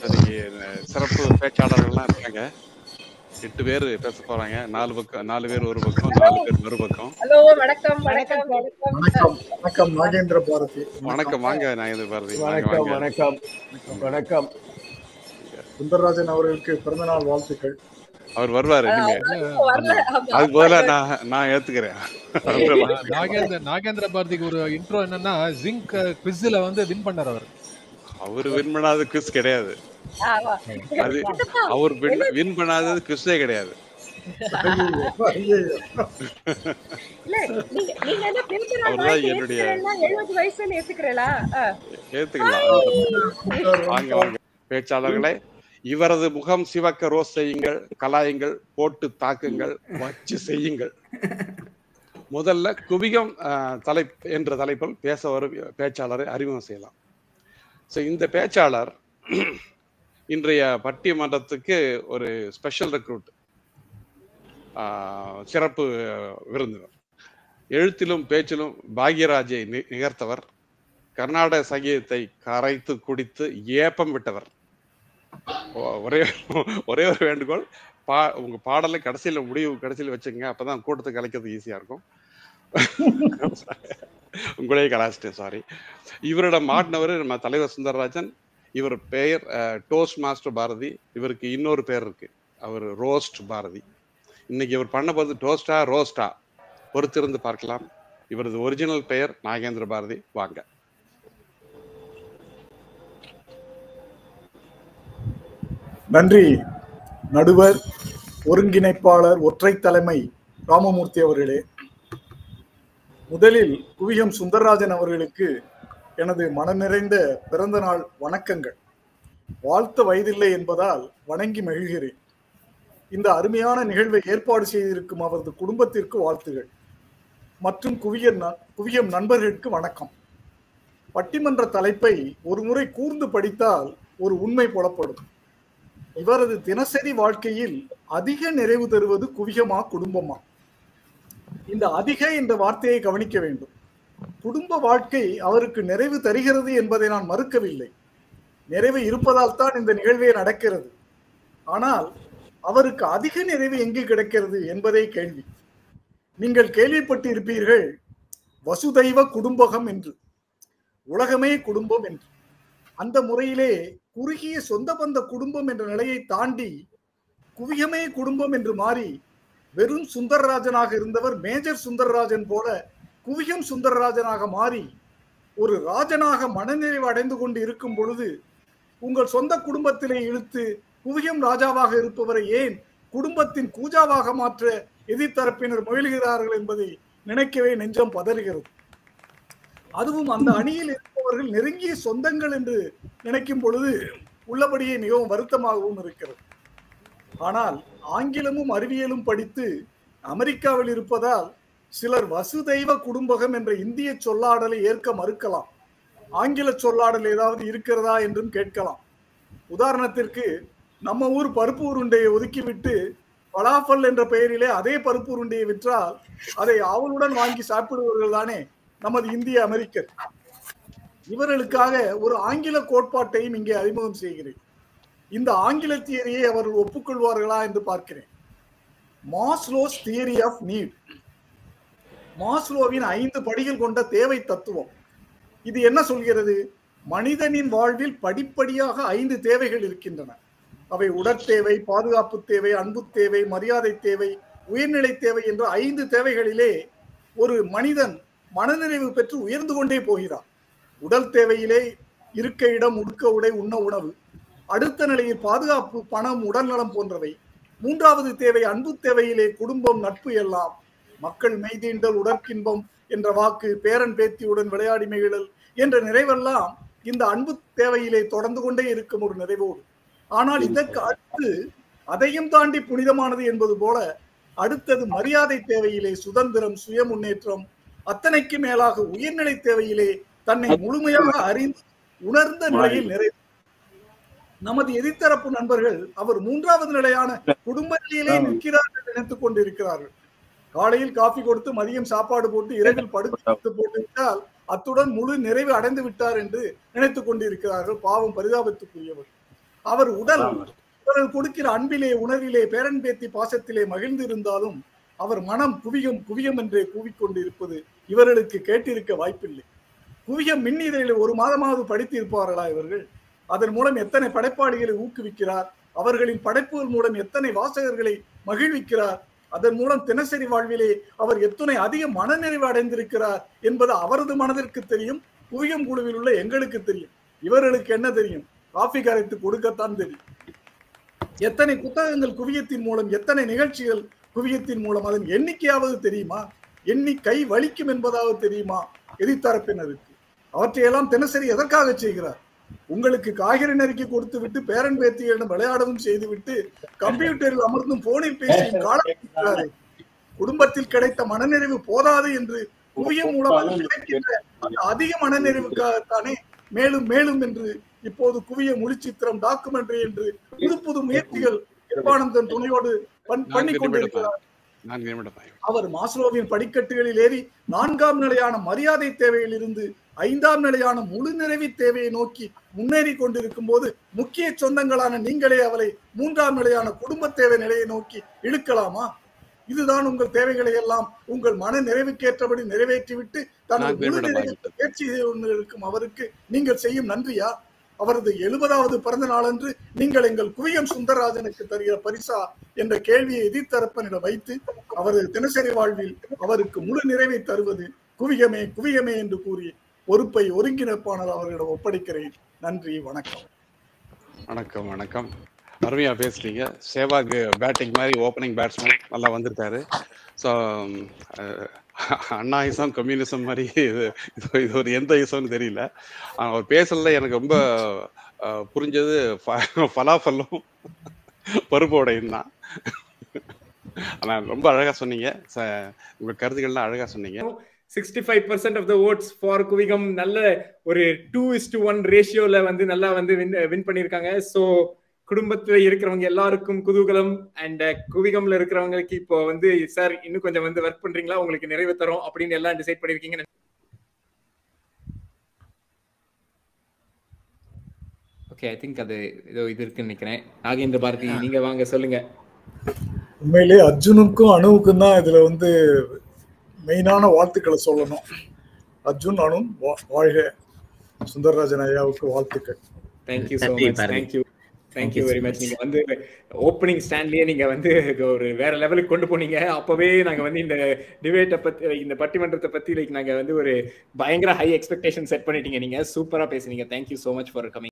சரி சிறப்பு பேச்சாளர்கள்லாம் இருக்காங்க. எட்டு பேர் பேச போறாங்க. நாலு பக்கம் நாலு பேர் ஒரு பக்கம் நாலு பேர் மறுபக்கம் ஹலோ வணக்கம் வணக்கம். வணக்கம் நாகேந்திர பாரதி. வணக்கம். வாங்க நான் இது பாரதி. வணக்கம் வணக்கம். வணக்கம். சுந்தரராஜன் அவர்களுக்கு பிறந்தநாள் வாழ்த்துக்கள். அவர் வருவாரு. ஆமா. அதுக்கு பதிலா நான் நான் ஏத்துக்கிறேன். நாகேந்திர நாகேந்திர பாரதிக்கு ஒரு இன்ட்ரோ என்னன்னா ஜிங்க் குவிஸ்ல வந்து வின் பண்ணார் அவர். அவர் வின் பண்ணாத குவிஸ் கிடையாது. அது அவர் வின் பண்ணாதது குவிஸே கிடையாது ஐயையோ, ஐயையோ. இல்ல, நீங்க நீங்க என்ன பிறந்த நாள் அவர்தான் வாழ்த்து என்னுடைய- ஏத்துக்கிறேன்னா, 70 வயசுன்னு ஏத்துக்கிறீங்களா? ஆ. ஏத்துக்கலாம் வாங்க வாங்க பேச்சாளர்களே இவரது முகம் சிவக்க ரோஸ் செய்யுங்கள் கலாயுங்கள் போட்டு தாக்குங்கள் வச்சு செய்யுங்கள் முதல்ல குவிகம் தலை என்ற தலைப்பில் பேச வரும் பேச்சாளரை அறிமுகம் செய்யலாம் ஸோ இந்த பேச்சாளர் இன்றைய பட்டிமன்றத்துக்கு ஒரு ஸ்பெஷல் ரெக்ரூட் சிறப்பு விருந்தினர். எழுத்திலும் பேச்சிலும் பாக்யராஜை நி- நிகர்த்தவர். கர்நாடக சங்கீதத்தை கரைத்து குடித்து ஏப்பம் விட்டவர். ஒரே ஒரே ஒரு வேண்டுகோள் பா உங்க பாடலை கடைசியில முடிவு கடைசியில் வச்சுங்க அப்பதான் கூட்டத்தை கலைக்கிறது ஈஸியா இருக்கும். உங்களே கலாச்சிட்டேன் சாரி இவரிடம் மாட்டினவர் நம்ம தலைவர் சுந்தரராஜன் இவர் பெயர் டோஸ்ட் மாஸ்டர் பாரதி. இவருக்கு இன்னொரு பேர் இருக்கு. அவர் ரோஸ்ட் பாரதி. இன்னைக்கு இவர் பண்ண போது டோஸ்டா ரோஸ்டா பொறுத்திருந்து பார்க்கலாம். இவரது ஒரிஜினல் பெயர் நாகேந்திர பாரதி. வாங்க. நன்றி நடுவர் ஒருங்கிணைப்பாளர் ஒற்றை தலைமை ராமமூர்த்தி அவர்களே. முதலில் குவியம் சுந்தரராஜன் அவர்களுக்கு எனது மனம் நிறைந்த பிறந்த நாள் வணக்கங்கள். வாழ்த்த வயதில்லை என்பதால் வணங்கி மகிழ்கிறேன். இந்த அருமையான நிகழ்வை ஏற்பாடு செய்திருக்கும் அவரது குடும்பத்திற்கு வாழ்த்துகள். மற்றும் குவிய ந- குவியம் நண்பர்களுக்கு வணக்கம். பட்டிமன்ற தலைப்பை ஒரு முறை கூர்ந்து படித்தால் ஒரு உண்மை புலப்படும். இவரது தினசரி வாழ்க்கையில் அதிக நிறைவு தருவது குவியமா குடும்பமா? இந்த அதிக என்ற வார்த்தையை கவனிக்க வேண்டும். குடும்ப வாழ்க்கை அவருக்கு நிறைவு தருகிறது என்பதை நான் மறுக்கவில்லை. நிறைவு இருப்பதால் தான் இந்த நிகழ்வே நடக்கிறது. ஆனால் அவருக்கு அதிக நிறைவு எங்கு கிடைக்கிறது என்பதே கேள்வி. நீங்கள் கேள்விப்பட்டு இருப்பீர்கள் வசுதைவ குடும்பகம் என்று. உலகமே குடும்பம் என்று. அந்த முறையிலே குறுகிய சொந்த பந்த குடும்பம் என்ற நிலையை தாண்டி குவியமே குடும்பம் என்று மாறி வெறும் சுந்தரராஜனாக இருந்தவர் மேஜர் சுந்தரராஜன் போல குவியம் சுந்தரராஜனாக மாறி ஒரு ராஜனாக மனநிறைவு அடைந்து கொண்டு இருக்கும் பொழுது உங்கள் சொந்த குடும்பத்திலே இழுத்து குவியம் ராஜாவாக இருப்பவரை ஏன் குடும்பத்தின் கூஜாவாக மாற்ற எதிர்த்தரப்பினர் முயல்கிறார்கள் என்பதை நினைக்கவே நெஞ்சம் பதறுகிறது. அதுவும் அந்த அணியில் இருப்பவர்கள் நெருங்கிய சொந்தங்கள் என்று நினைக்கும் பொழுது உள்ளபடியே மிகவும் வருத்தமாகவும் இருக்கிறது. ஆனால் ஆங்கிலமும் அறிவியலும் படித்து அமெரிக்காவில் இருப்பதால் சிலர் வசுதெய்வ குடும்பகம் என்ற இந்திய சொல்லாடலை ஏற்க மறுக்கலாம். ஆங்கில சொல்லாடல் ஏதாவது இருக்கிறதா என்றும் கேட்கலாம். உதாரணத்திற்கு நம்ம ஊர் பருப்பு உருண்டையை ஒதுக்கிவிட்டு பலாஃபல் என்ற பெயரிலே அதே பருப்பு உருண்டையை விற்றால் அதை ஆவலுடன் வாங்கி சாப்பிடுவர்கள் தானே நமது இந்திய அமெரிக்கர். இவர்களுக்காக ஒரு ஆங்கில கோட்பாட்டையும் இங்கே அறிமுகம் செய்கிறேன். இந்த ஆங்கில தியரியை அவர்கள் ஒப்புக்கொள்வார்களா என்று பார்க்கிறேன். Maslow's theory of need. மாஸ்லோவின் ஐந்து படிகள் கொண்ட தேவை தத்துவம். இது என்ன சொல்கிறது? மனிதனின் வாழ்வில் படிப்படியாக ஐந்து தேவைகள் இருக்கின்றன. அவை உடற்தேவை பாதுகாப்பு தேவை அன்பு தேவை மரியாதை தேவை உயர்நிலை தேவை என்ற ஐந்து தேவைகளிலே ஒரு மனிதன் மனநிறைவு பெற்று உயர்ந்து கொண்டே போகிறார் உடல் தேவையிலே இருக்க இடம் உடுக்க உடை உண்ண உணவு. அடுத்த நிலையில் பாதுகாப்பு பணம் உடல்நலம் போன்றவை. மூன்றாவது தேவை அன்பு தேவையிலே குடும்பம் நட்பு எல்லாம் மக்கள் மெய்தீண்டல் உடற்கின்பம் என்ற வாக்கு பேரன் பேத்தியுடன் விளையாடி மகிழல் என்ற நிறைவெல்லாம் இந்த அன்பு தேவையிலே தொடர்ந்து கொண்டே இருக்கும் ஒரு நிறைவோடு. ஆனால் இதற்கு அடுத்து அதையும் தாண்டி புனிதமானது என்பது போல அடுத்தது மரியாதை தேவையிலே சுதந்திரம் சுய முன்னேற்றம் அத்தனைக்கு மேலாக உயர்நிலை தேவையிலே தன்னை முழுமையாக அறிந்து உணர்ந்த நிலையில் நிறைவு. நமது எதிர்த்தரப்பு நண்பர்கள் அவர் மூன்றாவது நிலையான குடும்ப நிலையிலே நிற்கிறார் என்று நினைத்துக் கொண்டிருக்கிறார்கள். காலையில் காஃபி கொடுத்து மதியம் சாப்பாடு போட்டு இரவில் படுத்து போட்டு விட்டால் அத்துடன் முழு நிறைவு அடைந்து விட்டார் என்று நினைத்துக் கொண்டிருக்கிறார்கள் பாவம் பரிதாபத்துக்குரியவர். அவர் உடல் இவர்கள் கொடுக்கிற அன்பிலே உணர்விலே பேரன் பேத்தி பாசத்திலே மகிழ்ந்து இருந்தாலும் அவர் மனம் குவியம் குவியம் என்றே கூவிக்கொண்டு இருப்பது இவர்களுக்கு கேட்டிருக்க வாய்ப்பில்லை. குவியம் மின்னிதழில் ஒரு மாதமாவது படித்து இருப்பார்களா இவர்கள்? அதன் மூலம் எத்தனை படைப்பாளிகளை ஊக்குவிக்கிறார்? அவர்களின் படைப்புகள் மூலம் எத்தனை வாசகர்களை மகிழ்விக்கிறார்? அதன் மூலம் தினசரி வாழ்விலே அவர் எத்தனை அதிக மனநிறைவு அடைந்திருக்கிறார் என்பது அவரது மனதிற்கு தெரியும் குவியம் குழுவில் உள்ள எங்களுக்கு தெரியும். இவர்களுக்கு என்ன தெரியும்? காஃபி கரைத்து கொடுக்கத்தான் தெரியும். எத்தனை புத்தகங்கள் குவியத்தின் மூலம் எத்தனை நிகழ்ச்சிகள் குவியத்தின் மூலம் அதன் எண்ணிக்கையாவது தெரியுமா? எண்ணி கை வலிக்கும் என்பதாவது தெரியுமா? எதிர்த்தரப்பினருக்கு. அவற்றையெல்லாம் தினசரி எதற்காக செய்கிறார்? உங்களுக்கு காய்கறி நறுக்கி கொடுத்து விட்டு பேரன் பேத்திகளிடம் விளையாடவும் செய்துவிட்டு கம்ப்யூட்டரில் அமர்ந்தும் போனில் பேசியும் காலம் குடும்பத்தில் கிடைத்த மனநிறைவு போதாது என்று குவியம் மூலமாக கிடைக்கின்ற அதிக மனநிறைவுக்காகத்தானே மேலும் மேலும் என்று இப்போது குவிய மொழிச்சித்திரம் டாக்குமெண்ட்ரி என்று புது புது முயற்சிகள் கிருபானந்தன் துணையோடு பண்- நான்கு பண்ணிக் நிமிடம் கொண்டிருக்கிறார். அவர் மாஸ்லோவின் படிக்கட்டுகளில் ஏறி நான்காம் நிலையான மரியாதை தேவையில் இருந்து ஐந்தாம் நிலையான முழு நிறைவி தேவையை நோக்கி முன்னேறி கொண்டிருக்கும் போது முக்கிய சொந்தங்களான நீங்களே அவளை மூன்றாம் நிலையான குடும்ப தேவை நிலையை நோக்கி இழுக்கலாமா? இதுதான் உங்கள் தேவைகளை எல்லாம் உங்கள் மன நிறைவுக்கேற்றபடி நிறைவேற்றிவிட்டு தனது முழு நிறைவு. முயற்சி கொண்டிருக்கும் அவருக்கு. நீங்கள் செய்யும் நன்றியா? அவரது எழுபதாவது பிறந்த நாளன்று நீங்கள் எங்கள் குவியம் சுந்தரராஜனுக்கு தருகிற பரிசா என்ற கேள்வியை எதிர்த்தரப்பனிடம் வைத்து அவரது தினசரி வாழ்வில் அவருக்கு முழு நிறைவை தருவது குவியமே குவியமே என்று கூறி பொறுப்பை ஒருங்கிணைப்பாளர் அவர்களிடம் ஒப்படைக்கிறேன். நன்றி வணக்கம். வணக்கம் வணக்கம். அருமையா பேசுறீங்க. சேவாக் பேட்டிங் மாதிரி ஓப்பனிங் பேட்ஸ்மேன் நல்லா வந்திருக்காரு. So um, Anna ism communism மாதிரி இது இது ஒரு எந்த ஐசம்னு தெரியல. ஆனால் அவர் பேசல எனக்கு ரொம்ப புரிஞ்சது ஃப- பருப்பு உடையும் தான். ஆனால் ரொம்ப அழகாக சொன்னீங்க. ச- கருத்துக்கள்லாம் அழகாக சொன்னீங்க. Sixty five percent of the odds for Kuvigam நல்ல ஒரு டூ இஸ் டு ஒன் ரேஷியோவில் வந்து நல்லா வந்து வின் வின் பண்ணியிருக்காங்க. ஸோ குடும்பத்துல இருக்கிறவங்க எல்லாருக்கும் குதூகலம் அண்ட் குவிகம்ல இருக்கிறவங்களுக்கு இப்போ வந்து சார் இன்னும் கொஞ்சம் வந்து ஒர்க் பண்றீங்களா? உங்களுக்கு நிறைவு தரோம் அப்படின்னு எல்லாம் டிசைட் பண்ணிருக்கீங்க. ஓகே ஐ திங்க் அது ஏதோ இது இருக்குன்னு நினைக்கிறேன். நாகேந்திர பாரதி நீங்க வாங்க சொல்லுங்க. உண்மையிலே அர்ஜுனுக்கும் அணுவுக்கும் தான் இதுல வந்து மெயினான வாழ்த்துக்களை சொல்லணும். அர்ஜுன் அனு வா- வாழ்க. சுந்தரராஜன் ஐயாவுக்கு வாழ்த்துக்கள். Thank you so much. Thank you thank you very much நீங்க வந்து ஓப்பனிங் ஸ்டாண்ட்லயே நீங்க வந்து ஒரு வேற லெவலுக்கு கொண்டு போனீங்க. அப்பவே நாங்க வந்து இந்த டிபேட்டை பத்தி இந்த பட்டிமன்றத்தை பத்தி லைக் நாங்க வந்து ஒரு பயங்கர ஹை எக்ஸ்பெக்டேஷன் செட் பண்ணிட்டீங்க. நீங்க சூப்பரா பேசுனீங்க. Thank you so much for coming